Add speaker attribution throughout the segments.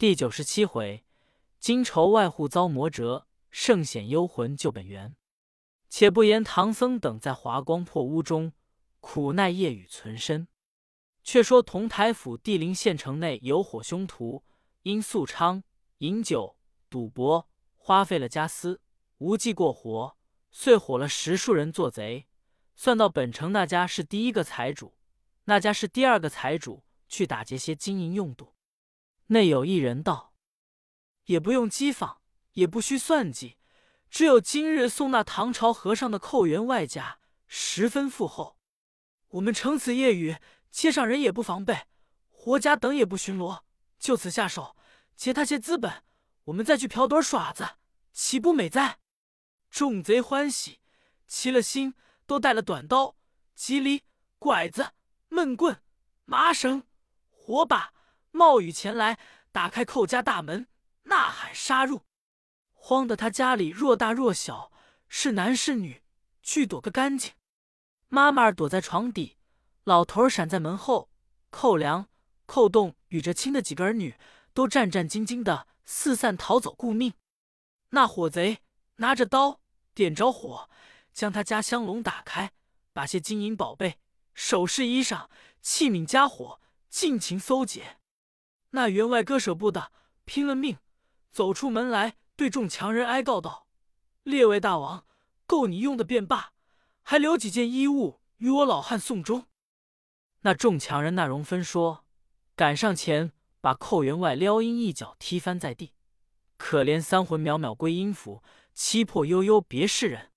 Speaker 1: 第九十七回，金愁外户遭魔折，圣显幽魂救本源。且不言唐僧等在华光破屋中苦耐夜雨存身，却说同台府地灵县城内有伙凶徒，因宿娼、饮酒、赌博，花费了家私，无计过活，遂伙了十数人做贼。算到本城那家是第一个财主，那家是第二个财主，去打劫些金银用度。内有一人道：“也不用机访，也不需算计。”只有今日送那唐朝和尚的寇员外家十分富厚，我们乘此夜雨，街上人也不防备，活家等也不巡逻，就此下手劫他些资本，我们再去嫖赌耍子，岂不美哉？众贼欢喜，齐了心，都带了短刀、吉藜、拐子、闷棍、麻绳、火把，冒雨前来，打开寇家大门，呐喊杀入。慌得他家里若大若小，是男是女，俱躲个干净。妈妈躲在床底，老头闪在门后。寇良、寇栋与着亲的几个儿女，都战战兢兢的四散逃走顾命。那伙贼拿着刀点着火，将他家香笼打开，把些金银宝贝、首饰衣裳、器皿家伙尽情搜劫。那员外割舍不得，拼了命走出门来。对众强人哀告道：“列位大王，够你用的便罢，还留几件衣物与我老汉送终。”那众强人那容分说，赶上前把寇员外撩阴一脚踢翻在地。可怜三魂渺渺归阴府，七魄悠悠别世人。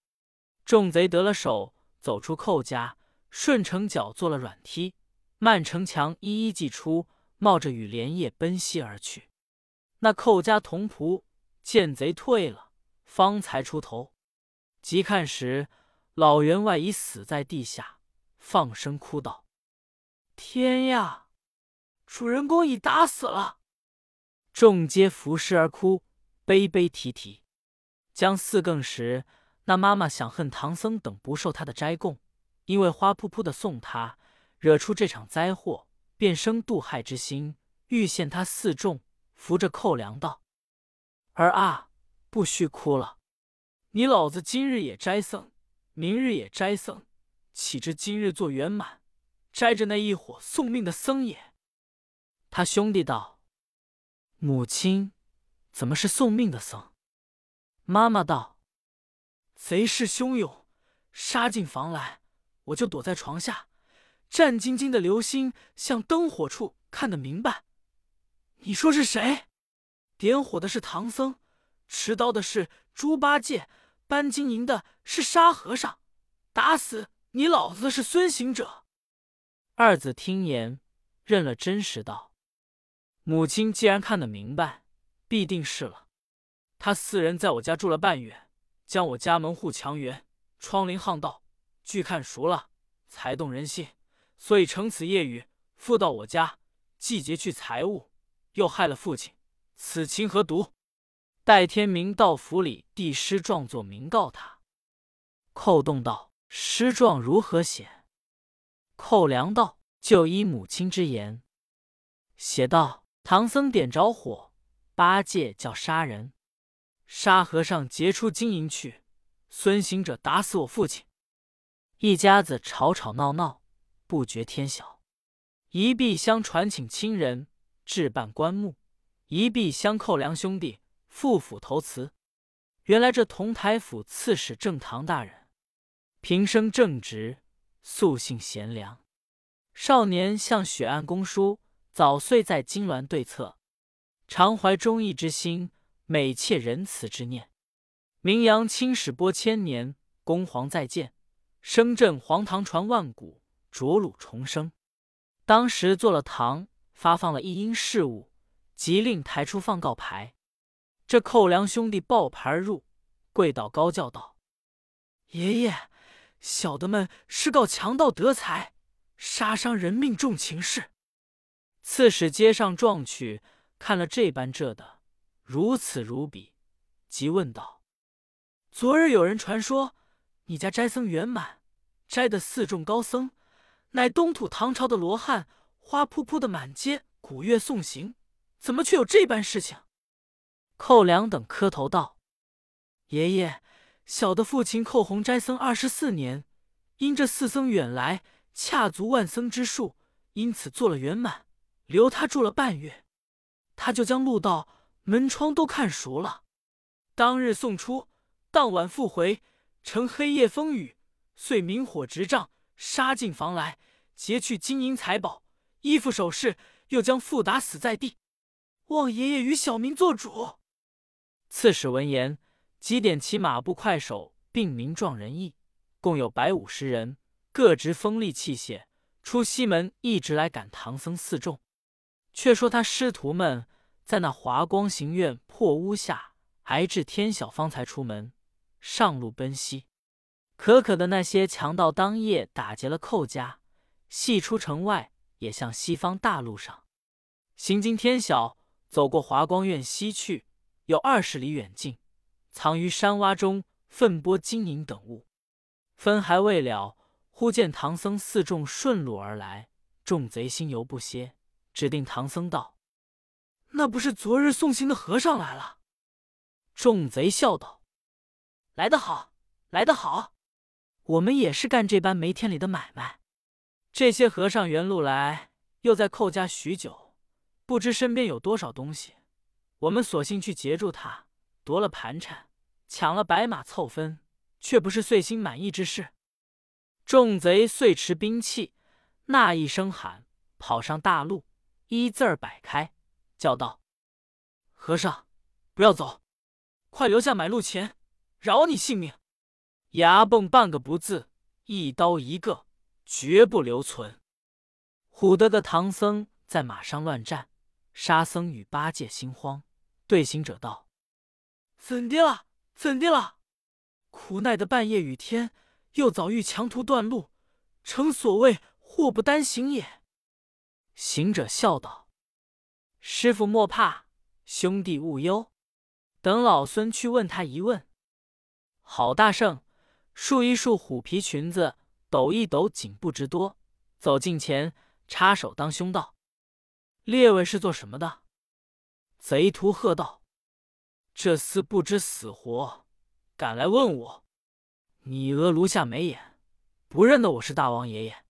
Speaker 1: 众贼得了手，走出寇家，顺城角做了软梯，漫城墙一一祭出，冒着雨连夜奔西而去。那寇家童仆。见贼退了，方才出头。急看时，老员外已死在地下，放声哭道：“天呀！主人公已打死了！”众皆伏尸而哭，悲悲啼啼。将四更时，那妈妈想恨唐僧等不受他的斋供，因为花扑扑的送他，惹出这场灾祸，便生妒害之心，欲陷他四众，扶着寇粮道。儿啊，不须哭了！你老子今日也斋僧，明日也斋僧，岂知今日做圆满，斋着那一伙送命的僧也。他兄弟道：“母亲，怎么是送命的僧？”妈妈道：“贼势汹涌，杀进房来，我就躲在床下，战兢兢的流星向灯火处看得明白。你说是谁？”点火的是唐僧，持刀的是猪八戒，搬金银的是沙和尚，打死你老子的是孙行者。二子听言，认了真实道：“母亲既然看得明白，必定是了。他四人在我家住了半月，将我家门户墙垣、窗棂巷道俱看熟了，才动人心，所以乘此夜雨复到我家，既劫去财物，又害了父亲。”此情何独？待天明到府里递诗状作明告他。寇栋道：“诗状如何写？”寇良道：“就依母亲之言，写道：唐僧点着火，八戒叫杀人，沙和尚劫出金银去，孙行者打死我父亲，一家子吵吵闹闹，不觉天晓。一臂相传请亲人置办棺木。”一臂相扣，梁兄弟赴府投辞。原来这同台府刺史正堂大人，平生正直，素性贤良。少年向雪庵公书，早岁在金銮对策，常怀忠义之心，美切仁慈之念。名扬青史播千年，公皇再见，声震黄堂传万古，卓鲁重生。当时做了堂，发放了一应事务。即令抬出放告牌，这寇良兄弟抱牌入，跪倒高叫道：“爷爷，小的们是告强盗得财，杀伤人命，重情事。”刺史接上状去，看了这般这的，如此如彼，即问道：“昨日有人传说，你家斋僧圆满，斋的四众高僧，乃东土唐朝的罗汉，花扑扑的满街，古乐送行。”怎么却有这般事情？”寇良等磕头道：“爷爷，小的父亲寇洪斋僧二十四年，因这四僧远来，恰足万僧之数，因此做了圆满，留他住了半月，他就将路道门窗都看熟了。当日送出，当晚复回，乘黑夜风雨，遂明火执杖，杀进房来，劫去金银财宝、衣服首饰，又将父打死在地。望爷爷与小民做主。”刺史闻言，即点其马步快手，并名状人役，共有百五十人，各执锋利器械，出西门，一直来赶唐僧四众。却说他师徒们在那华光行院破屋下挨至天晓，方才出门，上路奔西。可可的那些强盗当夜打劫了寇家，系出城外，也向西方大路上行经天晓，走过华光院西去。有二十里远近，藏于山洼中，粪波金银等物。分还未了，忽见唐僧四众顺路而来，众贼心犹不歇，指定唐僧道：“那不是昨日送行的和尚来了？”众贼笑道：“来得好，来得好！我们也是干这般没天理的买卖。这些和尚原路来，又在寇家许久，不知身边有多少东西。”我们索性去截住他，夺了盘缠，抢了白马凑分，却不是遂心满意之事。众贼遂持兵器，那一声喊，跑上大路，一字儿摆开，叫道：“和尚，不要走，快留下买路钱，饶你性命。”牙蹦半个不字，一刀一个，绝不留存。唬得个唐僧在马上乱战，沙僧与八戒心慌。对行者道：“怎的了？怎的了？苦耐的半夜雨天，又早遇强途断路，诚所谓祸不单行也。”行者笑道：“师傅莫怕，兄弟勿忧，等老孙去问他一问。”好大圣，束一束虎皮裙子，抖一抖颈部之多，走近前，插手当胸道：“列位是做什么的？”贼徒喝道：“这厮不知死活，敢来问我！你额颅下没眼，不认得我是大王爷爷？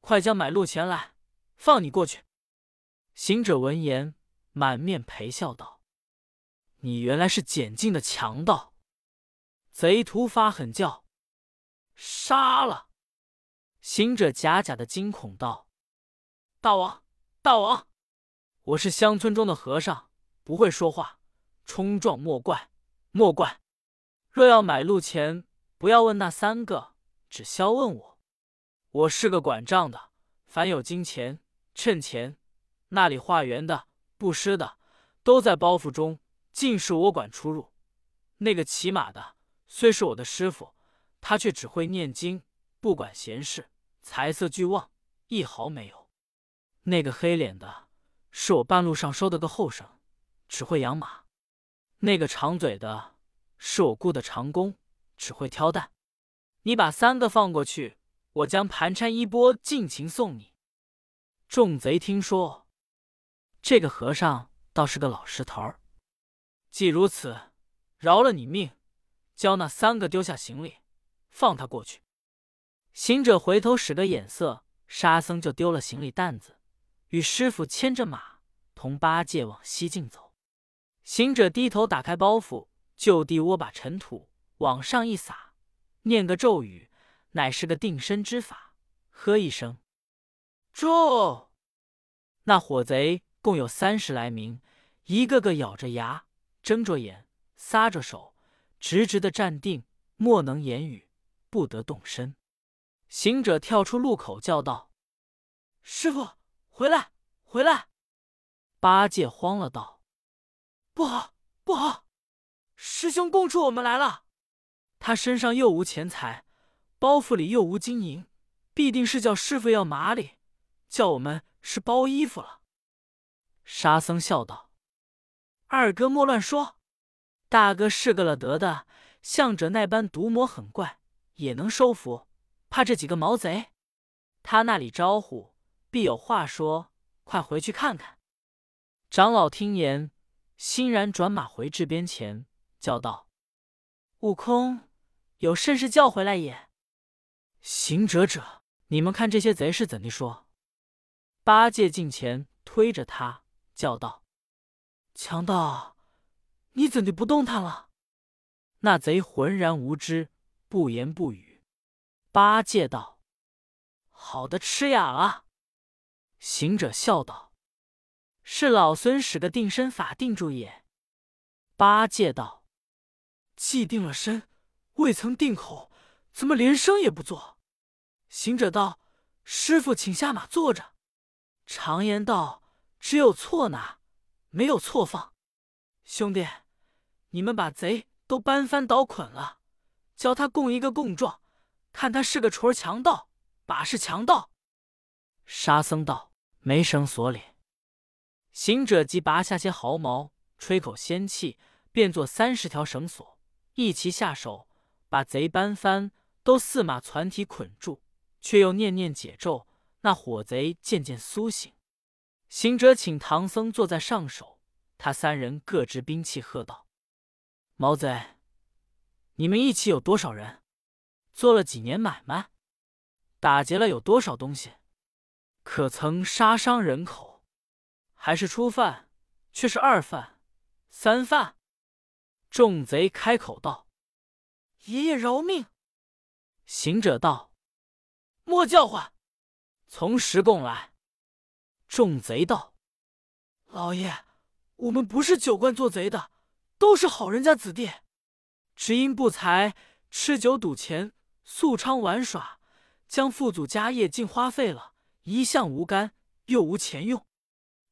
Speaker 1: 快将买路钱来，放你过去。”行者闻言，满面陪笑道：“你原来是捡净的强盗！”贼徒发狠叫：“杀了！”行者假假的惊恐道：“大王，大王，我是乡村中的和尚。”不会说话，冲撞莫怪，莫怪。若要买路钱，不要问那三个，只消问我。我是个管账的，凡有金钱、趁钱，那里化缘的、布施的，都在包袱中，尽是我管出入。那个骑马的虽是我的师傅，他却只会念经，不管闲事，财色俱旺，一毫没有。那个黑脸的，是我半路上收的个后生。只会养马，那个长嘴的是我雇的长工，只会挑担。你把三个放过去，我将盘缠衣钵尽情送你。众贼听说，这个和尚倒是个老实头儿。既如此，饶了你命，教那三个丢下行李，放他过去。行者回头使个眼色，沙僧就丢了行李担子，与师傅牵着马，同八戒往西境走。行者低头打开包袱，就地窝把尘土往上一撒，念个咒语，乃是个定身之法。喝一声，咒！那伙贼共有三十来名，一个个咬着牙，睁着眼，撒着手，直直的站定，莫能言语，不得动身。行者跳出路口，叫道：“师傅，回来，回来！”八戒慌了，道。不好，不好！师兄供出我们来了。他身上又无钱财，包袱里又无金银，必定是叫师傅要马里，叫我们是包衣服了。沙僧笑道：“二哥莫乱说，大哥是个了得的，向者那般毒魔很怪也能收服，怕这几个毛贼？他那里招呼，必有话说，快回去看看。”长老听言，欣然转马回至边前，叫道：“悟空，有甚事叫回来也？”行者者，你们看这些贼是怎地说？八戒近前推着他，叫道：“强盗，你怎地不动弹了？”那贼浑然无知，不言不语。八戒道：“好的，吃哑了。”行者笑道：“是老孙使个定身法定住也。”八戒道：“既定了身，未曾定口，怎么连声也不做？”行者道：“师傅，请下马坐着。常言道，只有错拿，没有错放。兄弟，你们把贼都搬翻倒捆了，教他供一个供状，看他是个雏强盗，把是强盗。”沙僧道：“没绳索咧。”行者即拔下些毫毛，吹口仙气，变作三十条绳索，一齐下手，把贼搬翻，都四马攒体捆住。却又念念解咒，那火贼渐渐苏醒。行者请唐僧坐在上首，他三人各执兵器，喝道：“毛贼，你们一起有多少人？做了几年买卖？打劫了有多少东西？可曾杀伤人口？还是初犯？却是二犯、三犯？”众贼开口道：“爷爷饶命！”行者道。莫叫唤，从实供来。众贼道：“老爷，我们不是酒馆做贼的，都是好人家子弟，只因不才，吃酒赌钱，素昌玩耍，将父祖家业尽花费了，一向无干，又无钱用。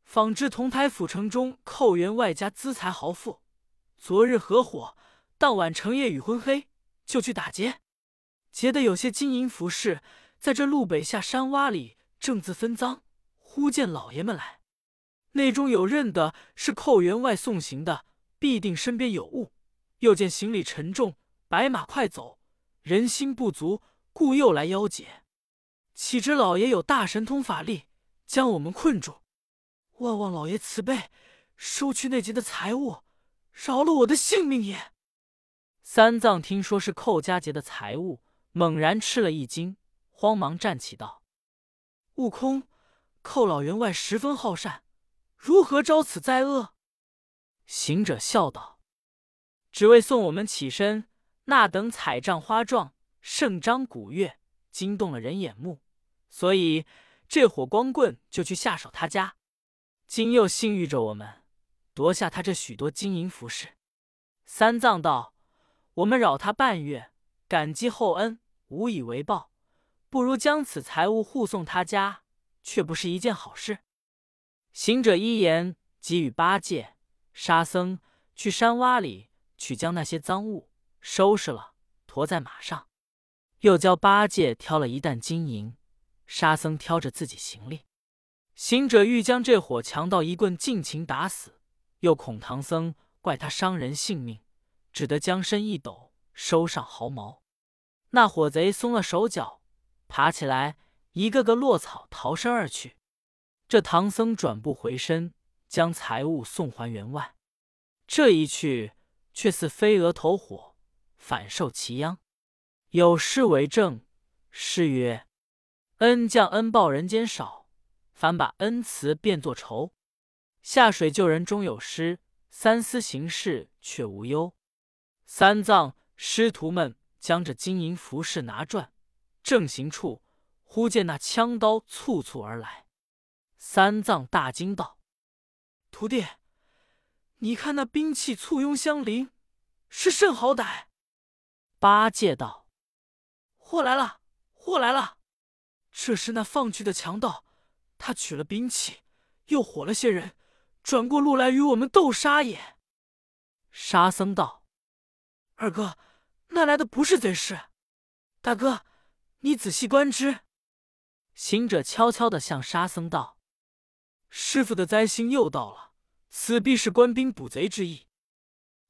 Speaker 1: 仿知同台府城中寇员外家资财豪富，昨日合伙，当晚成夜雨昏黑，就去打劫，劫得有些金银服饰。”在这路北下山洼里，正自分赃，忽见老爷们来，内中有认的是寇员外送行的，必定身边有物。又见行李沉重，白马快走，人心不足，故又来邀解。岂知老爷有大神通法力，将我们困住。万望老爷慈悲，收去那劫的财物，饶了我的性命也。三藏听说是寇家劫的财物，猛然吃了一惊。慌忙站起道：“悟空，寇老员外十分好善，如何招此灾厄？”行者笑道：“只为送我们起身，那等彩帐花状，盛张鼓乐，惊动了人眼目，所以这伙光棍就去下手他家。今又幸遇着我们，夺下他这许多金银服饰。”三藏道：“我们扰他半月，感激厚恩，无以为报。”不如将此财物护送他家，却不是一件好事。行者一言，即与八戒、沙僧去山洼里取将那些赃物收拾了，驮在马上，又教八戒挑了一担金银，沙僧挑着自己行李。行者欲将这伙强盗一棍尽情打死，又恐唐僧怪他伤人性命，只得将身一抖，收上毫毛。那伙贼松了手脚。爬起来，一个个落草逃生而去。这唐僧转步回身，将财物送还员外。这一去，却似飞蛾投火，反受其殃。有诗为证：诗曰：“恩将恩报人间少，反把恩慈变作仇。下水救人终有失，三思行事却无忧。”三藏师徒们将这金银服饰拿转。正行处，忽见那枪刀簇簇而来。三藏大惊道：“徒弟，你看那兵器簇拥相邻，是甚好歹？”八戒道：“祸来了，祸来了！这是那放去的强盗，他取了兵器，又火了些人，转过路来与我们斗杀也。”沙僧道：“二哥，那来的不是贼是？大哥。”你仔细观之。行者悄悄的向沙僧道：“师傅的灾星又到了，此必是官兵捕贼之意。”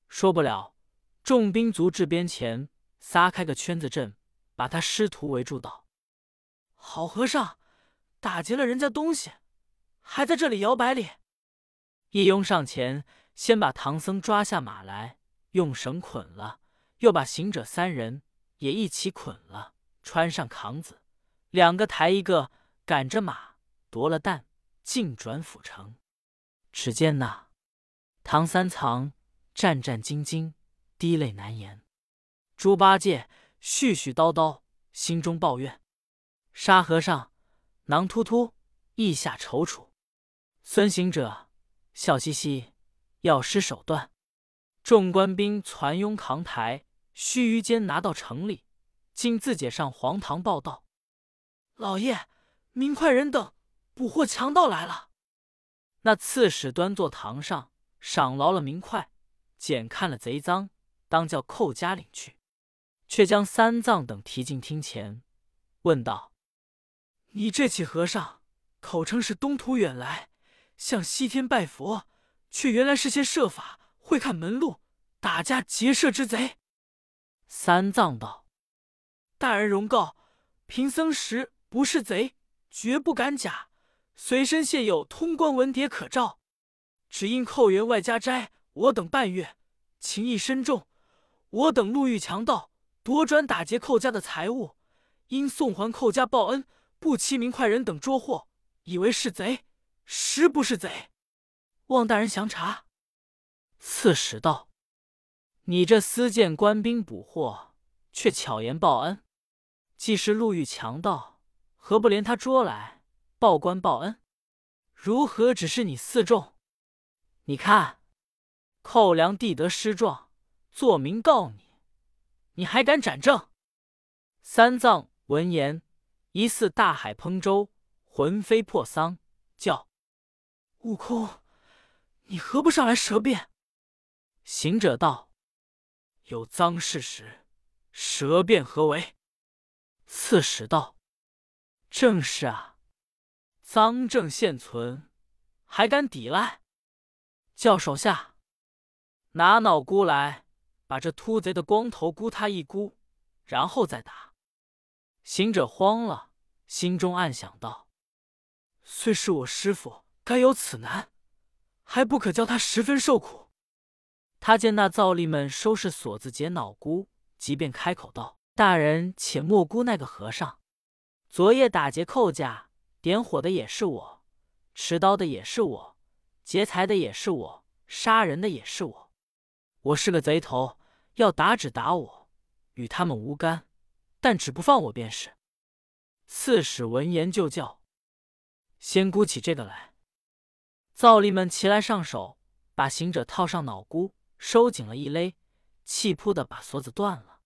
Speaker 1: 说不了，众兵卒至边前，撒开个圈子阵，把他师徒围住，道：“好和尚，打劫了人家东西，还在这里摇摆咧？”一拥上前，先把唐僧抓下马来，用绳捆了，又把行者三人也一起捆了，穿上扛子，两个抬一个，赶着马夺了担，径转府城。只见那唐三藏战战兢兢，滴泪难言；猪八戒絮絮叨叨，心中抱怨；沙和尚囊突突，意下踌躇；孙行者笑嘻嘻，要施手段；众官兵攒拥扛抬，须臾间拿到城里，竟自解上黄堂报道：“老爷，明快人等捕获强盗来了。”那刺史端坐堂上，赏劳了明快，检看了贼赃，当叫寇家领去，却将三藏等提进厅前，问道：“你这起和尚，口称是东土远来，向西天拜佛，却原来是些设法会看门路、打家劫舍之贼。”三藏道：“大人容告，贫僧实不是贼，绝不敢假。”随身现有通关文牒可照，只因寇员外家斋我等半月，情义深重。我等路遇强盗，夺转打劫寇家的财物，因送还寇家报恩，不期明快人等捉获，以为是贼，实不是贼，望大人详查。刺史道：“你这私见官兵捕获，却巧言报恩，既是路遇强盗，何不连他捉来？”报官报恩，如何只是你四众？你看，寇良地得失状，作明告你，你还敢斩正？三藏闻言，疑似大海烹粥，魂飞魄丧，叫悟空：“你何不上来舌辩？”行者道：“有脏事时，舌辩何为？”刺史道：“正是啊。”赃证现存，还敢抵赖？叫手下拿脑箍来，把这秃贼的光头箍他一箍，然后再打。行者慌了，心中暗想道：“虽是我师傅，该有此难，还不可叫他十分受苦。”他见那皂吏们收拾锁子解脑箍，即便开口道：“大人且莫估那个和尚，昨夜打劫寇家。”点火的也是我，持刀的也是我，劫财的也是我，杀人的也是我。我是个贼头，要打只打我，与他们无干，但只不放我便是。刺史闻言就叫：“先箍起这个来。”皂吏们齐来上手，把行者套上脑箍，收紧了一勒，气扑的把锁子断了，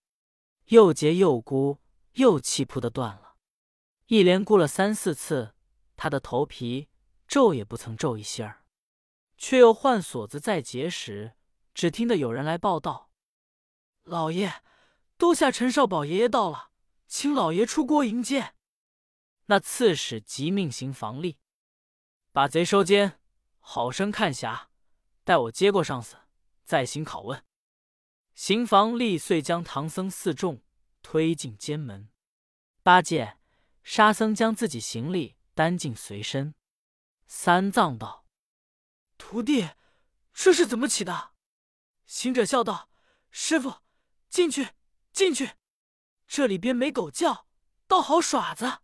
Speaker 1: 又结又箍，又气扑的断了。一连箍了三四次，他的头皮皱也不曾皱一些儿，却又换锁子再结时，只听得有人来报道：“老爷，都下陈少宝爷爷到了，请老爷出郭迎接。”那刺史即命行房吏把贼收监，好生看辖，待我接过上司，再行拷问。刑房吏遂将唐僧四众推进监门，八戒。沙僧将自己行李担进随身。三藏道：“徒弟，这是怎么起的？”行者笑道：“师傅，进去，进去，这里边没狗叫，倒好耍子。”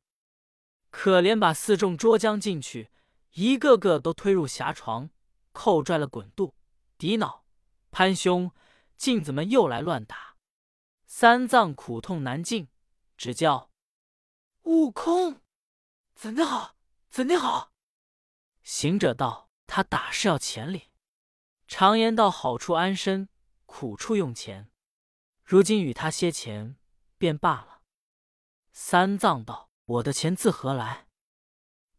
Speaker 1: 可怜把四众捉将进去，一个个都推入狭床，扣拽了滚肚、抵脑、攀胸，镜子们又来乱打。三藏苦痛难禁，只叫。悟空，怎的好？怎的好？行者道：“他打是要钱哩。常言道，好处安身，苦处用钱。如今与他些钱，便罢了。”三藏道：“我的钱自何来？”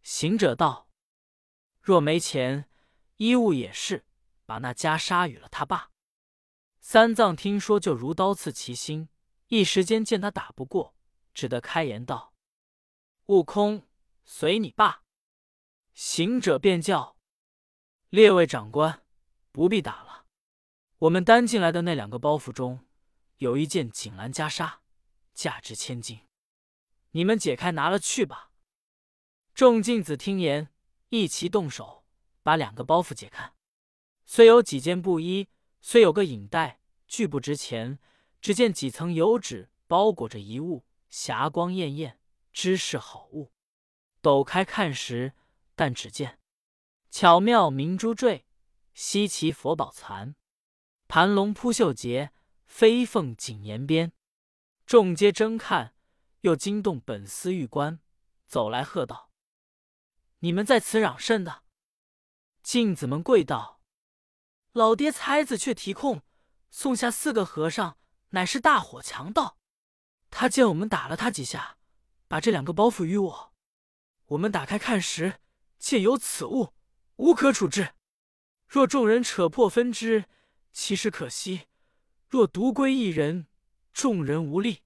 Speaker 1: 行者道：“若没钱，衣物也是，把那袈裟与了他罢。”三藏听说，就如刀刺其心，一时间见他打不过，只得开言道。悟空，随你罢。行者便叫列位长官，不必打了。我们担进来的那两个包袱中，有一件锦兰袈裟，价值千金，你们解开拿了去吧。众弟子听言，一齐动手，把两个包袱解开。虽有几件布衣，虽有个影带，俱不值钱。只见几层油纸包裹着一物，霞光艳艳，知是好物。抖开看时，但只见巧妙明珠坠，稀奇佛宝残，盘龙铺绣结，飞凤锦沿边。众皆争看，又惊动本司玉官，走来喝道：“你们在此嚷甚的？”镜子们跪道：“老爹猜子却提控，送下四个和尚。”乃是大火强盗，他见我们打了他几下，把这两个包袱与我。我们打开看时，见有此物，无可处置。若众人扯破分之，其实可惜；若独归一人，众人无力。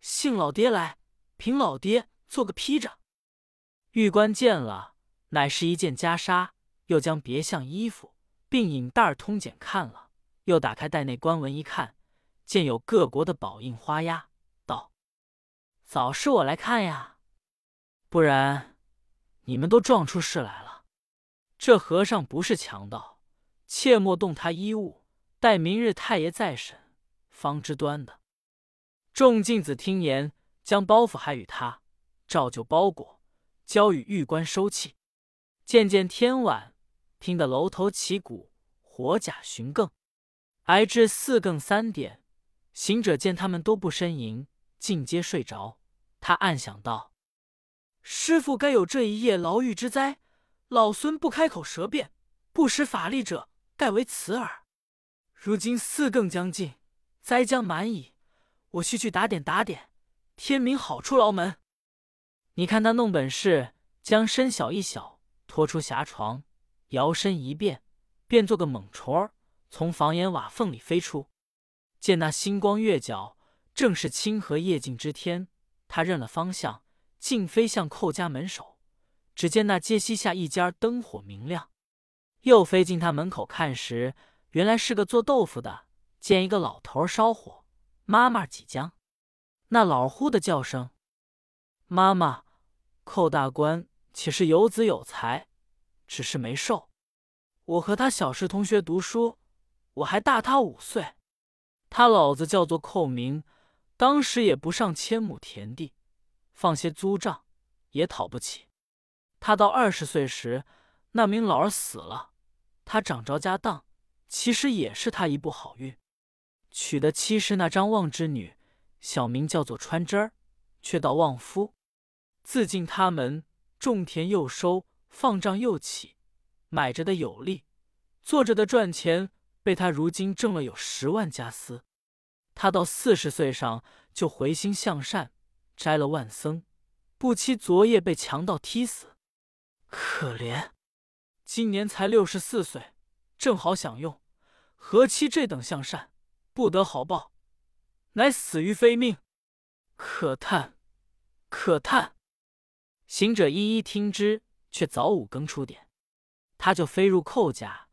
Speaker 1: 幸老爹来，凭老爹做个披着。玉官见了，乃是一件袈裟，又将别项衣服并引袋通检看了，又打开袋内官文一看。见有各国的宝印花押，：“早是我来看呀，不然你们都撞出事来了。这和尚不是强盗，切莫动他衣物，待明日太爷再审，方知端的。”众镜子听言，将包袱还与他，照旧包裹，交与玉官收起。渐渐天晚，听得楼头起鼓，火甲巡更，挨至四更三点。行者见他们都不呻吟，尽皆睡着。他暗想道：“师傅该有这一夜牢狱之灾，老孙不开口舌辩，不使法力者，盖为此耳。如今四更将近，灾将满矣，我须去打点打点，天明好出牢门。你看他弄本事，将身小一小拖出狭床，摇身一变，变做个猛虫儿，从房檐瓦缝里飞出。”见那星光月角，正是清河夜静之天。他认了方向，竟飞向寇家门首。只见那街西下一家灯火明亮，又飞进他门口看时，原来是个做豆腐的。见一个老头烧火，妈妈几将。那老呼的叫声：“妈妈，寇大官且是有子有才，只是没寿。我和他小时同学读书，我还大他五岁。”他老子叫做寇明，当时也不上千亩田地，放些租账也讨不起。他到二十岁时，那名老儿死了，他掌着家当，其实也是他一步好运，娶的妻是那张望之女，小名叫做穿针儿，却到望夫。自进他门，种田又收，放账又起，买着的有利，做着的赚钱。被他如今挣了有十万家私，他到四十岁上就回心向善，摘了万僧，不期昨夜被强盗踢死，可怜。今年才六十四岁，正好享用，何期这等向善，不得好报，乃死于非命，可叹，可叹。行者一一听之，却早五更出点，他就飞入寇家。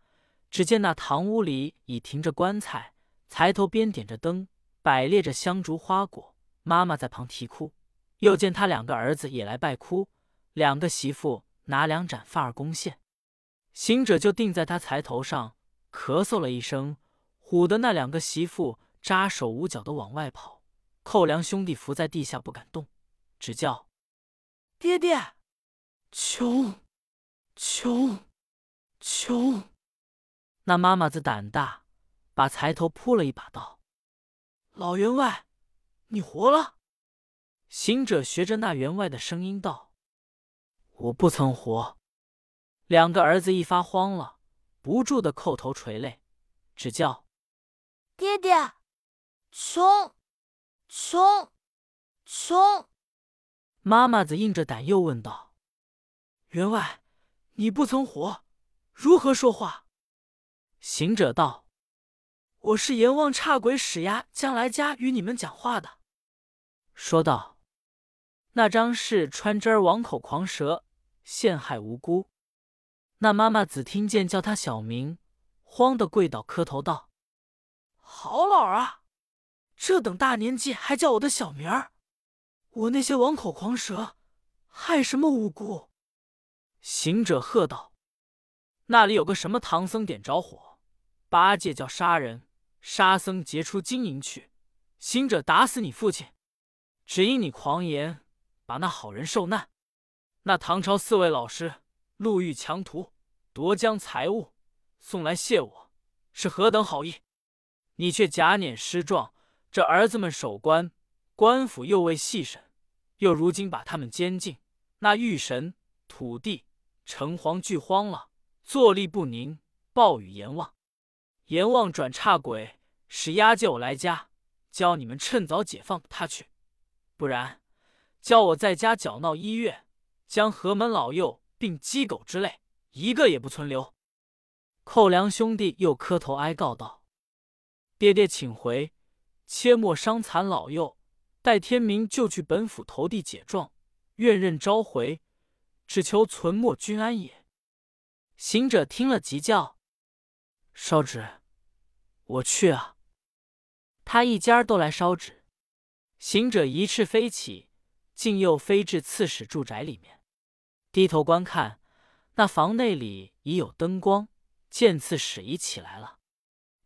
Speaker 1: 只见那堂屋里已停着棺材，柴头边点着灯，摆列着香烛花果。妈妈在旁啼哭，又见他两个儿子也来拜哭，两个媳妇拿两盏发儿弓线。行者就定在他柴头上，咳嗽了一声，唬得那两个媳妇扎手捂脚的往外跑。寇良兄弟伏在地下不敢动，只叫爹爹，穷，穷，穷。那妈妈子胆大，把财头扑了一把，道：“老员外，你活了。”行者学着那员外的声音道：“我不曾活。”两个儿子一发慌了，不住的叩头垂泪，只叫：“
Speaker 2: 爹爹，穷，穷，穷。”
Speaker 1: 妈妈子硬着胆又问道：“员外，你不曾活，如何说话？”行者道：“我是阎王差鬼使丫将来家与你们讲话的。”说道：“那张氏穿针儿王口狂蛇，陷害无辜。”那妈妈子听见叫他小名，慌得跪倒磕头道：“好老啊，这等大年纪还叫我的小名儿，我那些王口狂蛇害什么无辜？”行者喝道：“那里有个什么唐僧点着火？”八戒叫杀人，沙僧劫出金银去，行者打死你父亲，只因你狂言，把那好人受难。那唐朝四位老师路遇强徒，夺将财物送来谢我，是何等好意？你却假捻失状，这儿子们守关，官府又未细审，又如今把他们监禁，那玉神、土地、城隍俱慌了，坐立不宁，暴雨阎王。阎王转差鬼，使押解我来家，教你们趁早解放他去，不然叫我在家搅闹医院，将何门老幼并鸡狗之类一个也不存留。寇良兄弟又磕头哀告道。爹爹，请回，切莫伤残老幼。待天明就去本府投递解状，愿任召回，只求存没君安也。行者听了，急叫：“烧纸！我去啊！”他一家都来烧纸。行者一翅飞起，竟又飞至刺史住宅里面，低头观看，那房内里已有灯光，见刺史已起来了。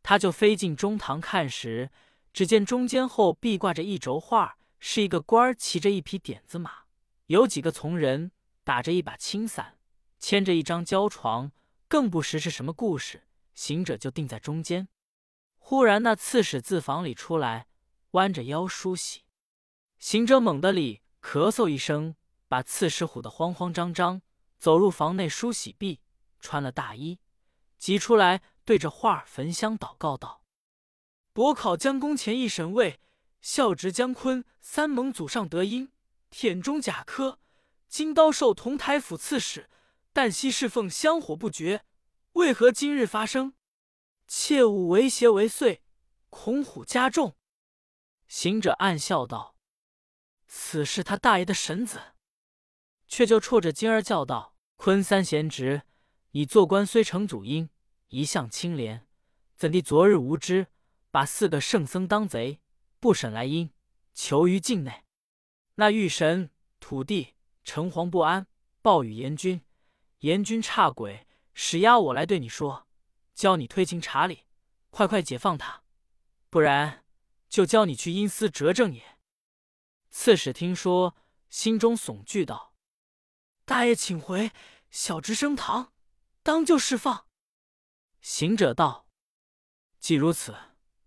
Speaker 1: 他就飞进中堂看时，只见中间后壁挂着一轴画，是一个官儿骑着一匹点子马，有几个从人打着一把青伞，牵着一张胶床，更不识是什么故事。行者就定在中间。忽然那刺史自房里出来，弯着腰梳洗。行者猛地里咳嗽一声，把刺史唬得慌慌张张，走入房内梳洗毕，穿了大衣，急出来。对着画焚香祷告道：“博考将功前一神位，孝直姜昆三盟祖上得因，忝中甲科，金刀授同台府刺史，但惜侍奉香火不绝，为何今日发生？切勿为邪为祟，恐虎加重。”行者暗笑道：“此是他大爷的神子。”却就冲着金儿叫道：“昆三贤侄，你做官虽成祖荫。”一向清廉，怎地昨日无知，把四个圣僧当贼，不审来因，囚于境内？那玉神、土地、城隍不安，报与阎君。阎君差鬼，使押我来对你说，教你推情查理，快快解放他，不然就教你去阴司折正也。刺史听说，心中悚惧道：“大爷请回，小侄升堂，当就释放。”行者道：“既如此，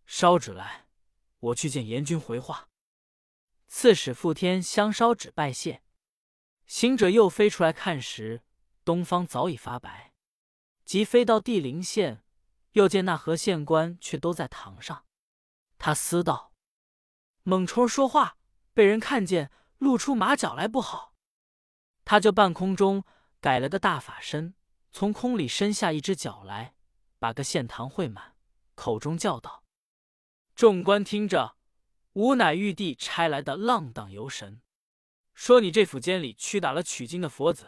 Speaker 1: 烧纸来，我去见阎君回话。”刺史傅天香烧纸拜谢。行者又飞出来看时，东方早已发白。即飞到地灵县，又见那何县官却都在堂上。他思道：“猛虫说话，被人看见，露出马脚来不好。”他就半空中改了个大法身，从空里伸下一只脚来。把个县堂会满，口中叫道：“众官听着，吾乃玉帝差来的浪荡游神，说你这府监里屈打了取经的佛子，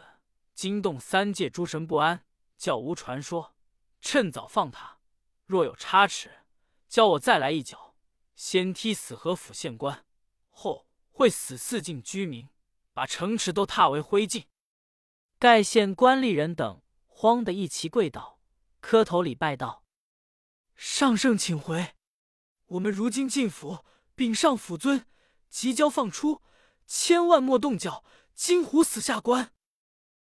Speaker 1: 惊动三界诸神不安，叫吾传说，趁早放他。若有差池，教我再来一脚，先踢死河府县官，后会死四境居民，把城池都踏为灰烬。”盖县官吏人等慌得一齐跪倒。磕头礼拜道：“上圣请回，我们如今进府禀上府尊，即将放出，千万莫动脚，金虎死下关。”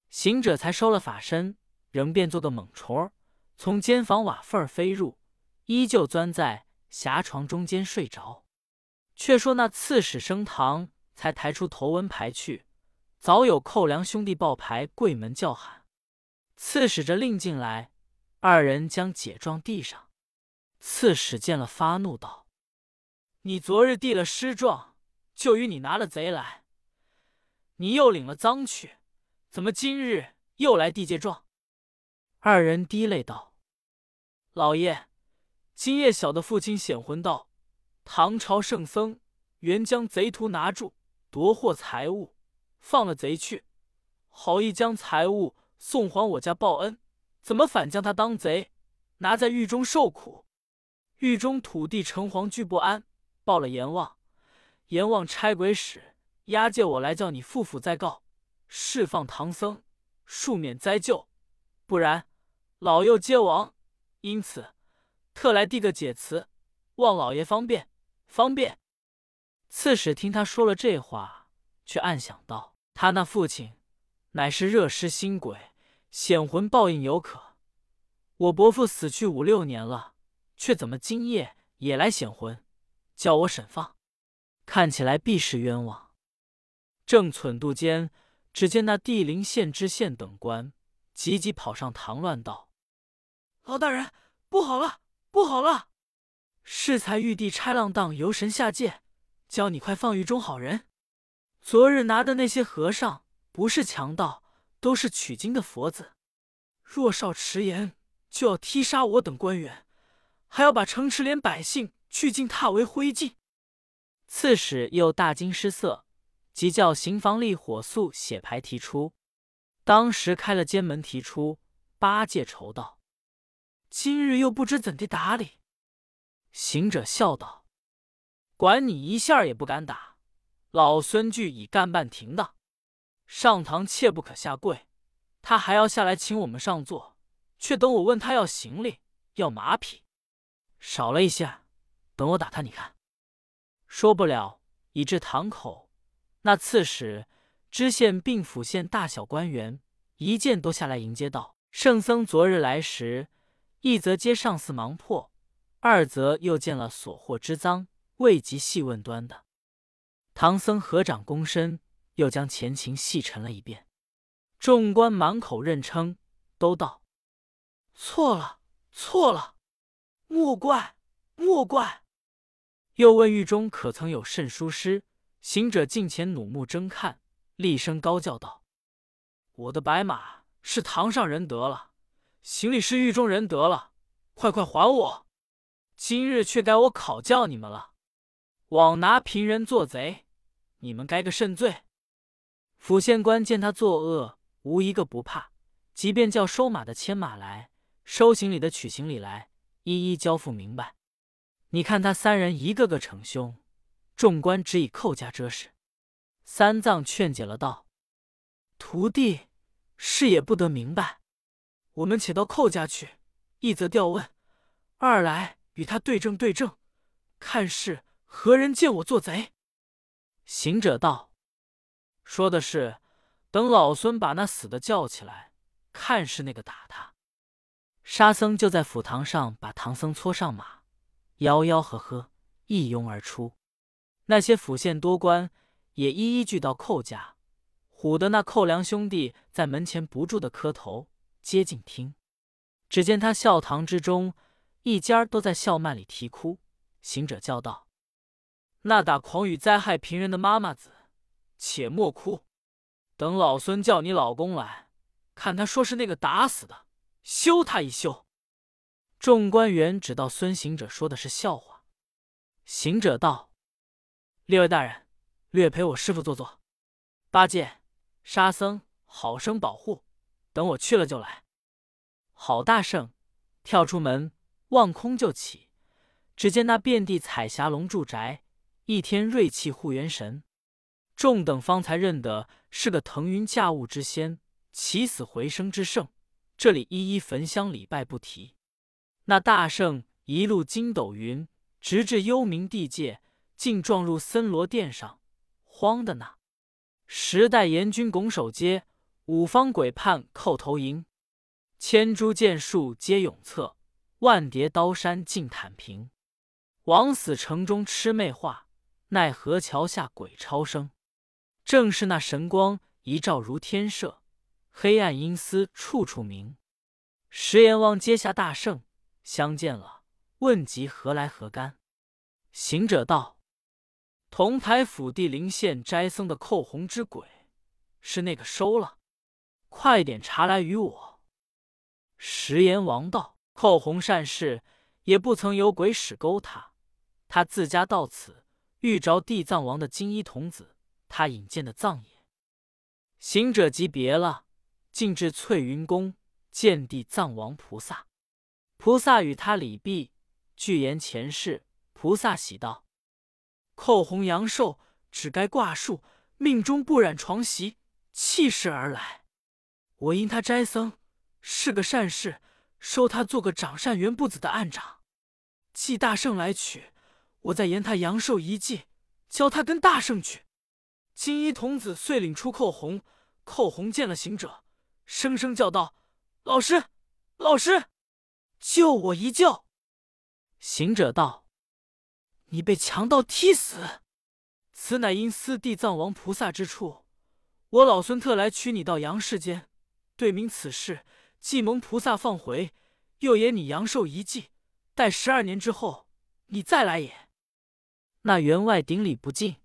Speaker 1: 行者才收了法身，仍变做个猛虫儿，从间房瓦缝儿飞入，依旧钻在狭床中间睡着。却说那刺史升堂，才抬出头文牌去，早有寇良兄弟报牌跪门叫喊，刺史着令进来。二人将解状递上，刺史见了，发怒道：“你昨日递了尸状，就与你拿了贼来，你又领了赃去，怎么今日又来递借状？”二人滴泪道：“老爷，今夜小的父亲显魂道，唐朝圣僧原将贼徒拿住，夺获财物，放了贼去，好意将财物送还我家报恩。”怎么反将他当贼，拿在狱中受苦？狱中土地城隍俱不安，报了阎王。阎王差鬼使押解我来，叫你父父再告，释放唐僧，恕免灾咎。不然，老幼皆亡。因此，特来递个解词，望老爷方便方便。”刺史听他说了这话，却暗想道：“他那父亲乃是热尸心鬼，显魂报应有可。我伯父死去五六年了，却怎么今夜也来显魂，叫我审放？看起来必是冤枉。”正忖度间，只见那地灵县知县等官急急跑上堂，乱道：“
Speaker 3: 老大人，不好了，不好了！
Speaker 1: 适才玉帝差浪荡游神下界。”叫你快放狱中好人！昨日拿的那些和尚不是强盗，都是取经的佛子。若少迟延，就要踢杀我等官员，还要把城池连百姓俱尽踏为灰烬。刺史又大惊失色，即叫刑房吏火速写牌提出。当时开了监门，提出八戒愁道：“今日又不知怎地打理。”行者笑道。管你一下也不敢打，老孙俱已干半停当，上堂切不可下跪。他还要下来请我们上座，却等我问他要行李，要马匹，少了一些，等我打他，你看。说不了，已至堂口，那刺史、知县并府县大小官员一见都下来迎接道：“圣僧昨日来时，一则接上司忙破，二则又见了所获之赃。”未及细问端的，唐僧合掌躬身，又将前情细陈了一遍。众官满口认称，都道错了，错了，莫怪，莫怪。又问狱中可曾有甚书师？行者近前怒目睁看，厉声高叫道：“我的白马是堂上人得了，行李是狱中人得了，快快还我！今日却该我考教你们了。”枉拿平人做贼，你们该个甚罪？府县官见他作恶，无一个不怕，即便叫收马的牵马来，收行李的取行李来，一一交付明白。你看他三人一个个逞凶，众官只以寇家遮事。三藏劝解了道：“徒弟，事也不得明白，我们且到寇家去，一则调问，二来与他对证对证，看是。”何人见我做贼？行者道：“说的是，等老孙把那死的叫起来，看是那个打他。”沙僧就在府堂上把唐僧搓上马，吆吆喝喝，一拥而出。那些府县多官也一一聚到寇家，唬得那寇良兄弟在门前不住的磕头接近听。只见他笑堂之中，一家都在笑幔里啼哭。行者叫道。那打狂语灾害平人的妈妈子，且莫哭，等老孙叫你老公来看，他说是那个打死的，休他一休。众官员只道孙行者说的是笑话。行者道：“列位大人，略陪我师傅坐坐。八戒、沙僧，好生保护，等我去了就来。”好大圣跳出门，望空就起，只见那遍地彩霞龙住宅。一天瑞气护元神，众等方才认得是个腾云驾雾之仙，起死回生之圣。这里一一焚香礼拜不提。那大圣一路筋斗云，直至幽冥地界，竟撞入森罗殿上，慌的那十代阎君拱手接，五方鬼判叩头迎，千株剑树皆永策，万叠刀山尽坦平。枉死城中魑魅化。奈何桥下鬼超生？正是那神光一照如天射，黑暗阴司处处明。石阎王阶下大圣相见了，问及何来何干？行者道：“同台府地灵县斋僧的寇洪之鬼，是那个收了，快点查来与我。”石阎王道：“寇洪善事，也不曾有鬼使勾他，他自家到此。”遇着地藏王的金衣童子，他引荐的藏也。行者即别了，进至翠云宫，见地藏王菩萨。菩萨与他礼毕，具言前世。菩萨喜道：“寇洪阳寿只该挂树，命中不染床席，弃世而来。我因他斋僧，是个善事，收他做个掌善缘不子的案长。
Speaker 3: 祭大圣来取，我再言他阳寿一祭，教他跟大圣去。金衣童子遂领出寇红，寇红见了行者，声声叫道：“老师，老师，救我一救！”
Speaker 1: 行者道：“你被强盗踢死，此乃阴司地藏王菩萨之处。我老孙特来取你到阳世间，对明此事，既蒙菩萨放回，又延你阳寿一祭，待十二年之后，你再来也。”那员外顶礼不敬。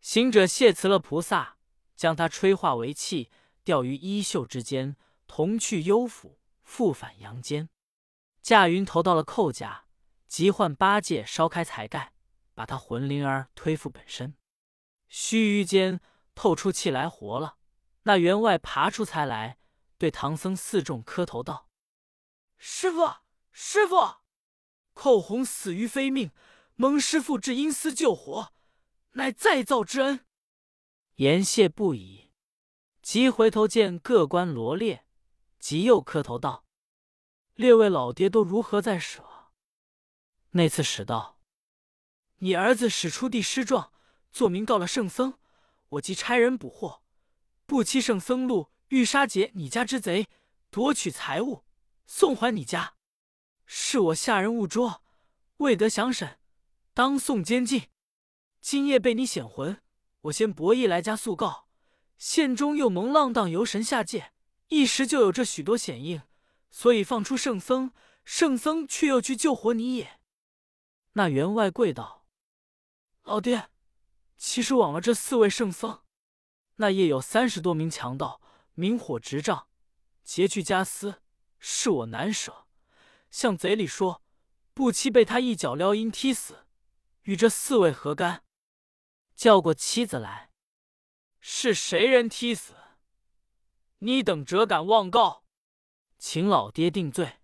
Speaker 1: 行者谢辞了菩萨，将他吹化为气，吊于衣袖之间，同去幽府，复返阳间。驾云投到了寇家。急唤八戒烧开财盖，把他魂灵儿推复本身。须臾间透出气来，活了。那员外爬出财来，对唐僧四众磕头道：“
Speaker 3: 师傅，师傅，寇洪死于非命，蒙师傅至阴司救活，乃再造之恩。”
Speaker 1: 言谢不已，即回头见各官罗列，即又磕头道：“列位老爹都如何在舍？”那次使道：“你儿子使出地师状，作名告了圣僧，我即差人捕获。不期圣僧路欲杀劫你家之贼，夺取财物，送还你家。是我下人误捉，未得详审，当送监禁。今夜被你显魂，我先博弈来家诉告。县中又蒙浪荡游神下界，一时就有这许多显应，所以放出圣僧。圣僧却又去救活你也。”那员外跪道：“老爹，其实枉了这四位圣僧。那夜有三十多名强盗，明火执仗，劫去家私，是我难舍。向贼里说，不期被他一脚撩阴踢死，与这四位何干？叫过妻子来，是谁人踢死？你等辄敢妄告，请老爹定罪。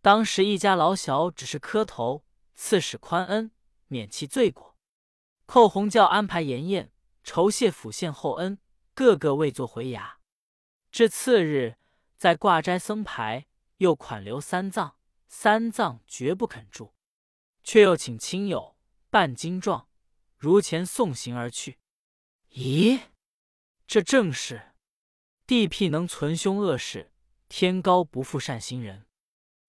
Speaker 1: 当时一家老小只是磕头。”赐使宽恩，免其罪过。寇洪教安排筵宴，酬谢府县厚恩，个个未作回衙。至次日，在挂斋僧牌，又款留三藏，三藏绝不肯住，却又请亲友办经状，如前送行而去。咦，这正是地僻能存凶恶事，天高不负善心人。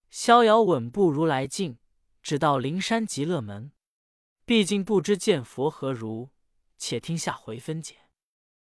Speaker 1: 逍遥稳步如来境。只到灵山极乐门，毕竟不知见佛何如，且听下回分解。